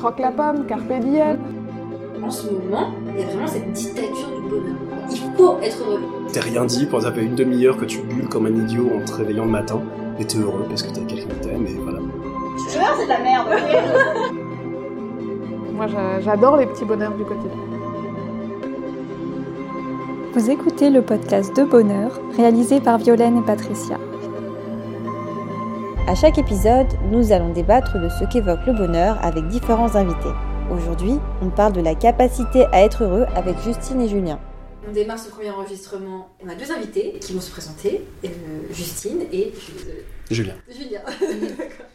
croque la pomme, carpe diem. En ce moment, il y a vraiment cette dictature du bonheur. Il faut être heureux. T'es rien dit pour ça fait une demi-heure que tu bulles comme un idiot en te réveillant le matin, et t'es heureux parce que t'as quelqu'un qui t'aime, et voilà. Je jure, c'est de la merde. Moi, j'a- j'adore les petits bonheurs du quotidien. Vous écoutez le podcast de bonheur réalisé par Violaine et Patricia. À chaque épisode, nous allons débattre de ce qu'évoque le bonheur avec différents invités. Aujourd'hui, on parle de la capacité à être heureux avec Justine et Julien. On démarre ce premier enregistrement. On a deux invités qui vont se présenter euh, Justine et. Désolée. Julien. Julien. D'accord.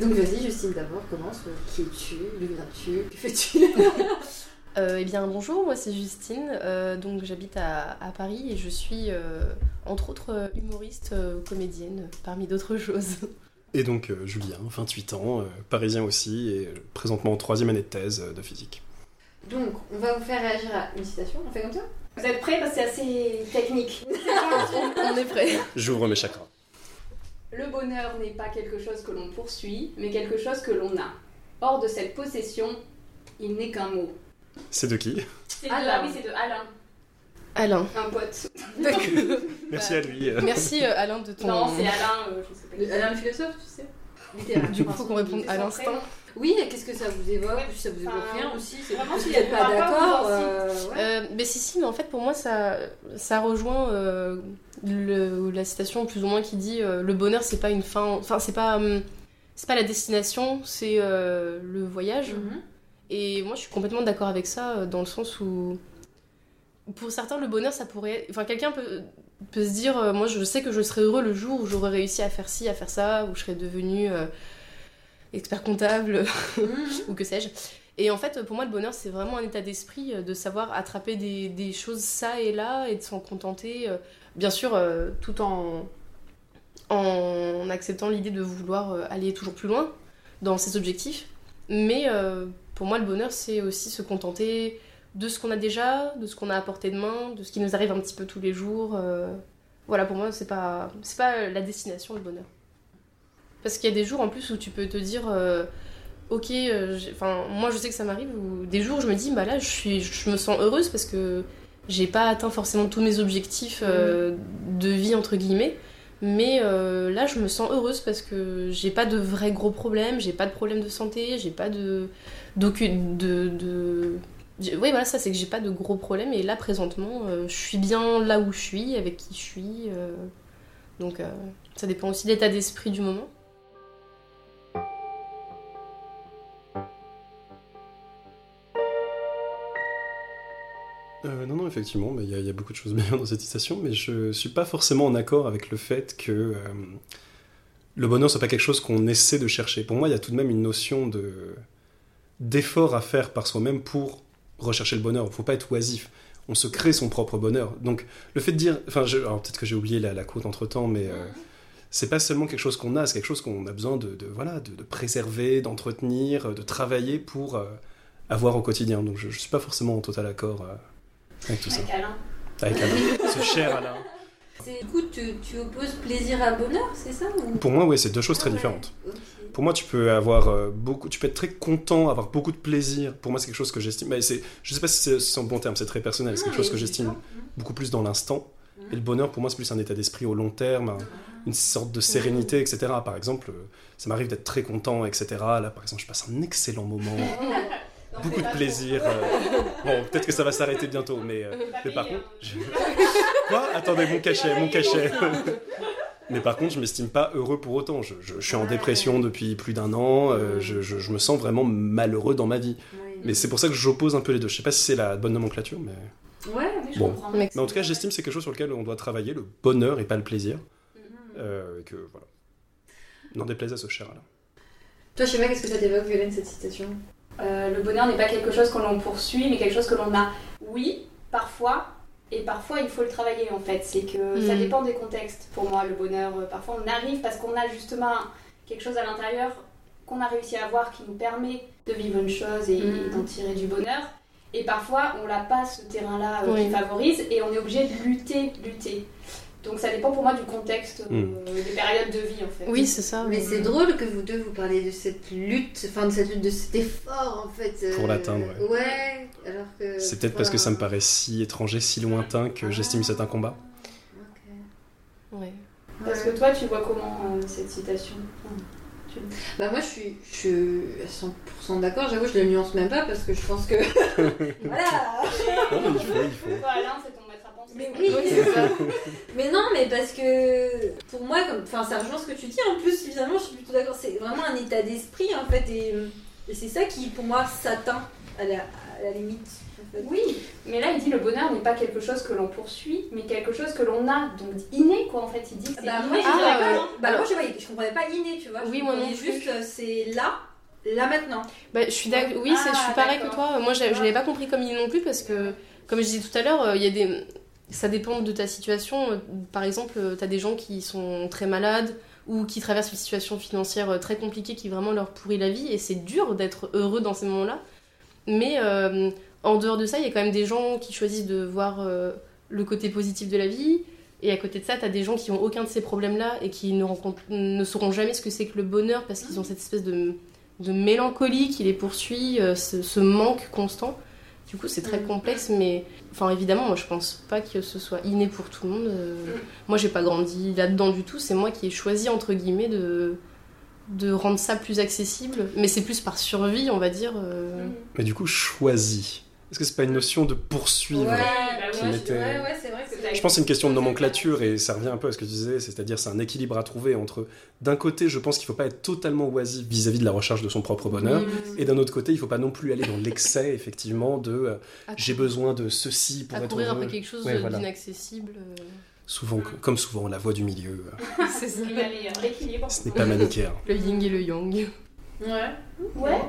Donc vas-y, Justine, d'abord, commence. Qui es-tu? D'où viens-tu? Que fais-tu? Euh, eh bien bonjour, moi c'est Justine, euh, donc j'habite à, à Paris et je suis euh, entre autres humoriste, euh, comédienne, parmi d'autres choses. Et donc euh, Julien, 28 ans, euh, parisien aussi, et présentement en troisième année de thèse euh, de physique. Donc, on va vous faire réagir à une citation. On fait comme ça? Vous êtes prêts? Parce que c'est assez technique. On est prêts. J'ouvre mes chakras. Le bonheur n'est pas quelque chose que l'on poursuit, mais quelque chose que l'on a. Hors de cette possession, il n'est qu'un mot. C'est de qui C'est de, Alain. ah oui, c'est de Alain, Alain. un pote. D'accord. Merci à lui. euh. Merci euh, Alain de ton... Non, c'est Alain, euh, je sais pas. Le- Alain le philosophe, tu sais Littéraire. Du coup, faut qu'on réponde à prénom. Oui, et qu'est-ce que ça vous évoque? Ouais. Si ça vous évoque Enfin, rien aussi, c'est vraiment, si vous n'êtes pas d'accord. euh, ouais. Euh, mais si, si, mais en fait pour moi ça, ça rejoint euh, le- la citation plus ou moins qui dit euh, le bonheur c'est pas une fin, enfin c'est pas, hum, c'est pas la destination, c'est euh, le voyage. Mhm. Et moi, je suis complètement d'accord avec ça, euh, dans le sens où, pour certains, le bonheur, ça pourrait. Enfin, quelqu'un peut, peut se dire euh, Moi, je sais que je serai heureux le jour où j'aurai réussi à faire ci, à faire ça, où je serai devenu euh, expert comptable, Mhm. ou que sais-je. Et en fait, pour moi, le bonheur, c'est vraiment un état d'esprit de savoir attraper des, des choses ça et là et de s'en contenter, euh, bien sûr, tout en, en acceptant l'idée de vouloir aller toujours plus loin dans ses objectifs. Mais pour moi, le bonheur, c'est aussi se contenter de ce qu'on a déjà, de ce qu'on a à portée de main, de ce qui nous arrive un petit peu tous les jours. euh. Voilà, pour moi, c'est pas, c'est pas la destination, le bonheur. Parce qu'il y a des jours en plus où tu peux te dire, euh, ok, euh, enfin, moi je sais que ça m'arrive, où des jours où je me dis, bah là, je, suis, je me sens heureuse parce que j'ai pas atteint forcément tous mes objectifs euh, de vie, entre guillemets. Mais euh, là, je me sens heureuse parce que j'ai pas de vrais gros problèmes, j'ai pas de problème de santé, j'ai pas de. d'aucune. de. Oui, voilà, ça, c'est que j'ai pas de gros problèmes. Et là, présentement, euh, je suis bien là où je suis, avec qui je suis. euh, donc, ça dépend aussi de l'état d'esprit du moment. Euh, non, non, effectivement, il y, a- beaucoup de choses bien dans cette citation, mais je suis pas forcément en accord avec le fait que euh, le bonheur soit pas quelque chose qu'on essaie de chercher. Pour moi, il y a tout de même une notion de d'effort à faire par soi-même pour rechercher le bonheur. Il faut pas être oisif. On se crée son propre bonheur. Donc, le fait de dire, enfin, peut-être que j'ai oublié la, la entre temps, mais euh, c'est pas seulement quelque chose qu'on a, c'est quelque chose qu'on a besoin de, voilà, de, préserver, d'entretenir, de travailler pour euh, avoir au quotidien. Donc, je, je suis pas forcément en total accord avec tout ça. Avec Alain. Avec Alain. Ce cher Alain. C'est- Du coup, tu, tu opposes plaisir à bonheur, c'est ça ou... Pour moi, oui, c'est deux choses très Ah ouais, différentes. Pour moi, tu peux avoir euh, beaucoup, tu peux être très content, avoir beaucoup de plaisir. Pour moi, c'est quelque chose que j'estime. mais c'est, je sais pas si c'est, un bon terme, c'est très personnel. C'est quelque chose que j'estime ça. beaucoup plus dans l'instant. Mhm. Et le bonheur, pour moi, c'est plus un état d'esprit au long terme, un- une sorte de sérénité, etc. Par exemple, euh, ça m'arrive d'être très content, etc. Là, par exemple, je passe un excellent moment, beaucoup de plaisir. euh, Bon, peut-être que ça va s'arrêter bientôt, mais, euh, mais par contre, je- quoi? Attendez, mon cachet, mon cachet. Mais par contre, je m'estime pas heureux pour autant. Je, je- je suis en dépression depuis plus d'un an. euh, je, je- je me sens vraiment malheureux dans ma vie. Oui. Mais c'est pour ça que j'oppose un peu les deux. Je sais pas si c'est la bonne nomenclature, mais, Ouais, mais je Bon. comprends. Mais- en tout cas, j'estime que c'est quelque chose sur lequel on doit travailler, le bonheur et pas le plaisir. Mhm. Euh, et que voilà. N'en déplaise à ce cher Alain. Toi, Schéma, qu'est-ce que ça t'évoque, Violaine, cette citation? Euh, le bonheur n'est pas quelque chose que l'on poursuit, mais quelque chose que l'on a. Oui, parfois, et parfois il faut le travailler en fait. C'est que ça Mm. dépend des contextes. Pour moi, le bonheur, euh, parfois on arrive parce qu'on a justement quelque chose à l'intérieur qu'on a réussi à avoir qui nous permet de vivre une chose et, Mm. et d'en tirer du bonheur. Et parfois, on n'a pas ce terrain-là euh, Oui. qui favorise et on est obligé de lutter, lutter. Donc ça dépend pour moi du contexte, euh, Mm. des périodes de vie en fait. Oui, c'est ça. Mais c'est drôle que vous deux vous parliez de cette lutte, enfin de cette lutte, de cet effort en fait. euh, Pour l'atteindre, ouais. Ouais, alors que. C'est peut-être parce que ça me paraît si étranger, si lointain que j'estime que c'est un combat. Ouais. Parce que toi, tu vois comment euh, cette citation? Bah moi je suis, je suis à 100% d'accord, j'avoue je le nuance même pas parce que je pense que... voilà Non, mais il faut, il faut. Voilà, c'est ton. Mais oui, c'est ça. Mais non, mais parce que pour moi, comme, enfin, ça rejoint ce que tu dis. En plus, évidemment, je suis plutôt d'accord. C'est vraiment un état d'esprit en fait, et, et c'est ça qui, pour moi, s'atteint à la, à la limite. En fait. Oui, mais là il dit le bonheur n'est pas quelque chose que l'on poursuit, mais quelque chose que l'on a, donc inné quoi en fait. Il dit que c'est Bah, inné. moi, je Ah. Bah, Alors- moi, je, voyais- je comprenais pas inné, tu vois. Oui, Je moi non juste, euh, c'est là, là maintenant. Bah, je suis Oui, je suis Ah, pareil que toi. Moi, je je l'avais pas compris comme il non plus parce que, comme je disais tout à l'heure, euh, il y a des. Ça dépend de ta situation. Par exemple, tu as des gens qui sont très malades ou qui traversent une situation financière euh, très compliquée qui vraiment leur pourrit la vie et c'est dur d'être heureux dans ces moments-là. Mais euh, en dehors de ça, il y a quand même des gens qui choisissent de voir euh, le côté positif de la vie. Et à côté de ça, tu as des gens qui ont aucun de ces problèmes-là et qui ne, sauront jamais ce que c'est que le bonheur parce qu'ils ont cette espèce de, mélancolie qui les poursuit, ce manque constant. Du coup, c'est très Mm. complexe, mais enfin, évidemment, moi je pense pas que ce soit inné pour tout le monde. Euh, Moi, j'ai pas grandi là-dedans du tout. C'est moi qui ai choisi, entre guillemets, de, de rendre ça plus accessible. Mais c'est plus par survie, on va dire. euh. Mais du coup, choisi. Est-ce que c'est pas une notion de poursuivre bah qui ouais, m'était- ouais, ouais, Je pense que c'est une question de nomenclature et ça revient un peu à ce que tu disais, c'est-à-dire c'est un équilibre à trouver entre d'un côté, je pense qu'il faut pas être totalement oisif vis-à-vis de la recherche de son propre bonheur, Mm. et d'un autre côté, il faut pas non plus aller dans l'excès effectivement de euh, j'ai besoin de ceci pour à être courir heureux. après quelque chose Ouais, voilà. d'inaccessible. euh. Souvent, comme souvent, la voie du milieu, euh, c'est ça. L'équilibre. ce n'est pas manichéen. Le yin et le yang. Ouais. Ouais.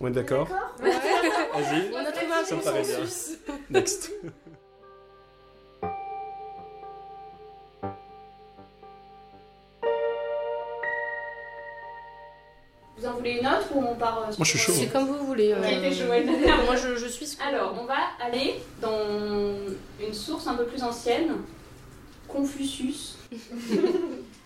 On est d'accord Ouais. Vas-y, On a trouvé un Ça me paraît bien. consensus. next. voulez une autre ou on part euh, Moi, je suis chaud. C'est comme vous voulez. euh. On a été chaud, ouais. Moi, je, je suis. Alors, on va aller dans une source un peu plus ancienne, Confucius.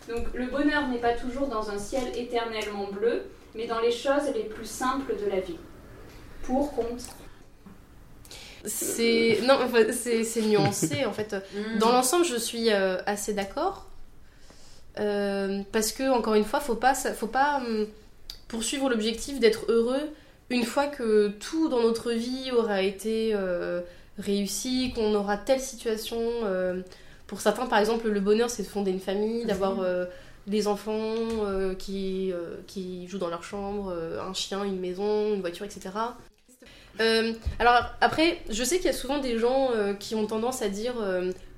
Donc, le bonheur n'est pas toujours dans un ciel éternellement bleu, mais dans les choses les plus simples de la vie. Pour, contre. C'est non, enfin, c'est c'est nuancé en fait. Mm. Dans l'ensemble, je suis euh, assez d'accord Euh, parce que encore une fois, faut pas, faut pas hum, poursuivre l'objectif d'être heureux une fois que tout dans notre vie aura été euh, réussi, qu'on aura telle situation. euh, pour certains, par exemple, le bonheur, c'est de fonder une famille, d'avoir euh, des enfants euh, qui, qui jouent dans leur chambre, un chien, une maison, une voiture, etc. Alors après, je sais qu'il y a souvent des gens qui ont tendance à dire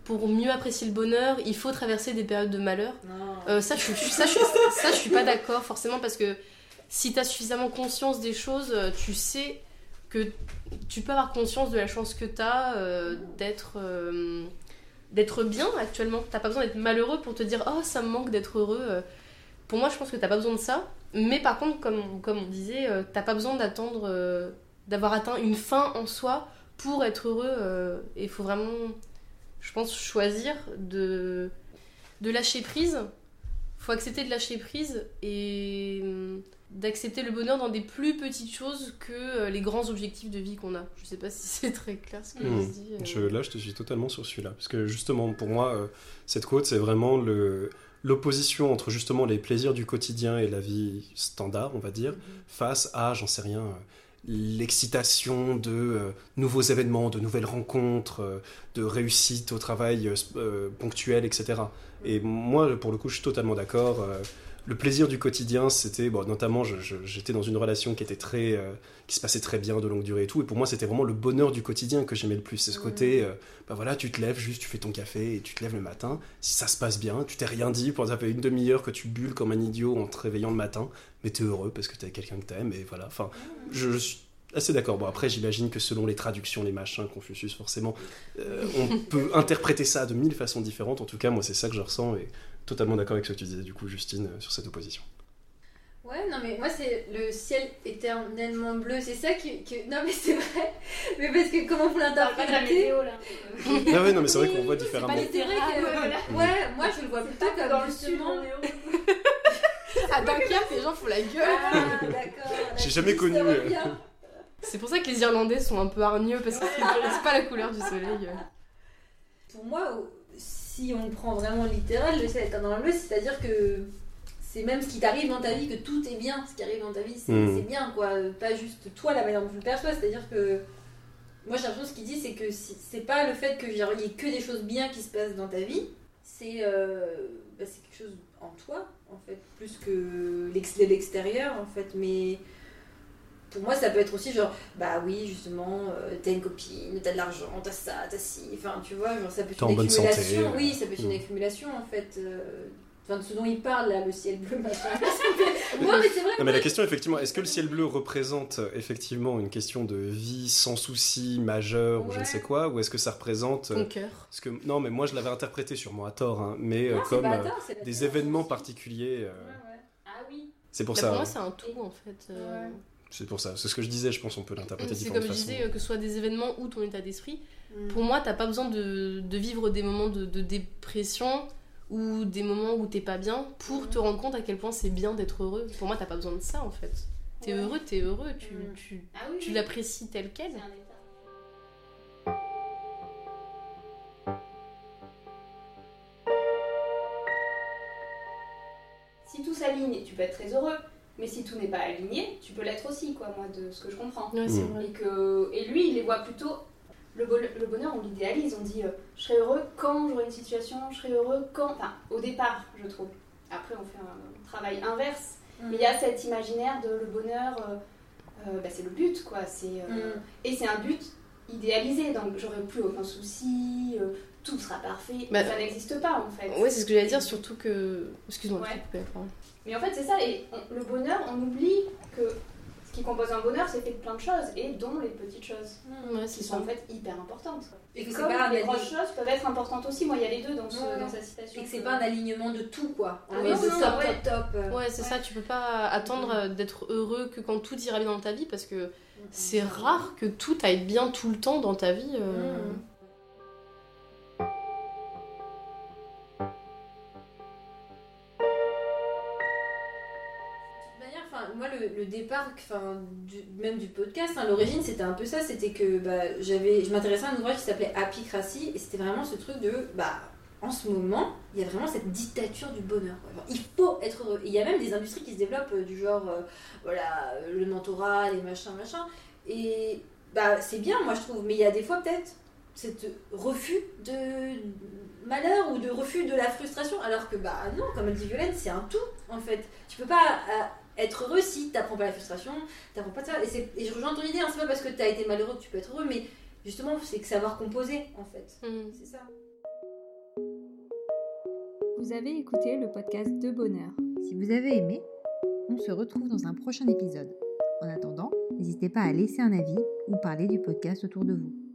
pour mieux apprécier le bonheur, il faut traverser des périodes de malheur. Ça, je, ça, je, ça, je suis pas d'accord forcément parce que si tu as suffisamment conscience des choses, euh, tu sais que tu peux avoir conscience de la chance que tu as d'être euh, d'être bien actuellement. T'as pas besoin d'être malheureux pour te dire oh ça me manque d'être heureux. Euh, Pour moi, je pense que t'as pas besoin de ça. Mais par contre, comme, comme on disait, euh, t'as pas besoin d'attendre euh, d'avoir atteint une fin en soi pour être heureux. euh, Et il faut vraiment, je pense, choisir de, de lâcher prise. faut accepter de lâcher prise et hum, d'accepter le bonheur dans des plus petites choses que euh, les grands objectifs de vie qu'on a. Je sais pas si c'est très clair ce que Hmm. je dis. euh. Je, là, je te suis totalement sur celui-là. Parce que justement, pour moi, euh, cette quote, c'est vraiment le, l'opposition entre justement les plaisirs du quotidien et la vie standard, on va dire, face à, j'en sais rien, euh, l'excitation de euh, nouveaux événements, de nouvelles rencontres, euh, de réussite au travail ponctuel, etc. Et moi, pour le coup, je suis totalement d'accord. euh, le plaisir du quotidien, c'était, bon, notamment, j'étais dans une relation qui était très, euh, qui se passait très bien, de longue durée et tout. Et pour moi, c'était vraiment le bonheur du quotidien que j'aimais le plus. C'est ce côté, euh, bah voilà, tu te lèves juste, tu fais ton café et tu te lèves le matin. Si ça se passe bien, tu t'es rien dit, pour ça fait une demi-heure que tu bulles comme un idiot en te réveillant le matin, mais t'es heureux parce que t'as quelqu'un que t'aimes et voilà. Enfin, je, je suis assez d'accord. Bon, après, j'imagine que selon les traductions, les machins, Confucius, forcément, euh, on peut interpréter ça de mille façons différentes. En tout cas, moi, c'est ça que je ressens et totalement d'accord avec ce que tu disais, du coup, Justine, euh, sur cette opposition. Ouais, non, mais moi, c'est le ciel éternellement bleu. C'est ça qui. que- Non, mais c'est vrai. Mais parce que comment vous de la l'interprétez météo là. Ah ouais, non, mais c'est vrai qu'on voit différemment. C'est vrai que. Ouais, voilà. Ouais, moi, je le vois plutôt comme dans le sud, justement. heureux. À Dunkerque, les gens font la gueule. Ah, d'accord. J'ai jamais connu, C'est pour ça que les Irlandais sont un peu hargneux parce que c'est pas la couleur du soleil. Pour moi, si on prend vraiment littéral, le ciel éternellement bleu, c'est-à-dire que c'est même ce qui t'arrive dans ta vie, que tout est bien, ce qui arrive dans ta vie, c'est Mm. c'est bien, quoi. Pas juste toi, la manière dont tu le perçois, c'est-à-dire que. Moi, j'ai l'impression ce qu'il dit, c'est que si- c'est pas le fait qu'il y ait que des choses bien qui se passent dans ta vie, c'est euh, bah, c'est quelque chose en toi, en fait, plus que l'ex- l'extérieur, en fait. Mais pour moi, ça peut être aussi genre, bah oui, justement, euh, t'as une copine, t'as de l'argent, t'as ça, t'as ci, enfin, tu vois, genre ça peut être une santé, accumulation. ouais. Oui, ça peut être une Mm. accumulation, en fait. euh, Enfin, de ce dont il parle, là, le ciel bleu, machin. non, mais c'est vrai. Non, mais la question, effectivement, est-ce que le ciel bleu représente effectivement une question de vie sans souci majeur ou je ne sais quoi, ou est-ce que ça représente. euh, Ton cœur. parce que, non, mais moi je l'avais interprété sûrement à tort, hein, mais Non, comme euh, tort, des événements particuliers. euh, Ouais, ouais. Ah oui. c'est pour ça. pour moi, hein. c'est un tout en fait. C'est pour ça. C'est ce que je disais, je pense on peut l'interpréter de C'est comme je disais, que ce soit des événements ou ton état d'esprit. Mm. Pour moi, t'as pas besoin de, de vivre des moments de, de dépression ou des moments où t'es pas bien pour te rendre compte à quel point c'est bien d'être heureux. Pour moi, t'as pas besoin de ça en fait. T'es Ouais. heureux, t'es heureux, tu, Mm. tu, Ah oui. tu oui. l'apprécies tel quel. Si tout s'aligne, tu peux être très heureux. Mais si tout n'est pas aligné, tu peux l'être aussi, quoi, moi, de ce que je comprends. Ouais, c'est Mm. vrai. Et, que, et lui, il les voit plutôt. Le, bon- le bonheur, on l'idéalise. On dit euh, je serai heureux quand j'aurai une situation, je serai heureux quand. Enfin, au départ, je trouve. Après, on fait un travail inverse. Mais il y a cet imaginaire de le bonheur, euh, euh, bah, c'est le but, quoi. C'est, euh, Mm. Et c'est un but idéalisé, donc j'aurai plus aucun souci, euh, tout sera parfait. Bah, ça n'existe pas, en fait. Ouais, c'est ce que j'allais dire, surtout que. Excuse-moi, Ouais. Mais en fait, c'est ça, et on- le bonheur, on oublie que ce qui compose un bonheur, c'est fait de plein de choses, et dont les petites choses, Ouais, qui c'est sont ça. en fait hyper importantes. Et que c'est Comme pas les grosses choses peuvent être importantes aussi, moi il y a les deux dans, ce- Ouais. dans sa citation. Et que c'est pas un alignement de tout, quoi. Ah On non, est de non, top, ouais. top, euh. Ouais, c'est ça, tu peux pas attendre euh, d'être heureux que quand tout ira bien dans ta vie parce que c'est rare que tout aille bien tout le temps dans ta vie. euh. Le, départ, enfin, même du podcast, hein, l'origine, c'était un peu ça. C'était que bah, j'avais, je m'intéressais à un ouvrage qui s'appelait Apicratie, et c'était vraiment ce truc de, bah, en ce moment, il y a vraiment cette dictature du bonheur. il faut être heureux. Il y a même des industries qui se développent euh, du genre, euh, voilà, euh, le mentorat, les machins, machins. Et bah, c'est bien, moi, je trouve. Mais il y a des fois, peut-être, cet refus de malheur ou de refus de la frustration. Alors que, bah non, comme elle dit Violaine, c'est un tout, en fait. Tu peux pas euh, être heureux si t'apprends pas la frustration, t'apprends pas de ça. Et, je rejoins ton idée, hein, c'est pas parce que t'as été malheureux que tu peux être heureux, mais justement, c'est que savoir composer, en fait. Mm. C'est ça. Vous avez écouté le podcast de bonheur. Si vous avez aimé, on se retrouve dans un prochain épisode. En attendant, n'hésitez pas à laisser un avis ou parler du podcast autour de vous.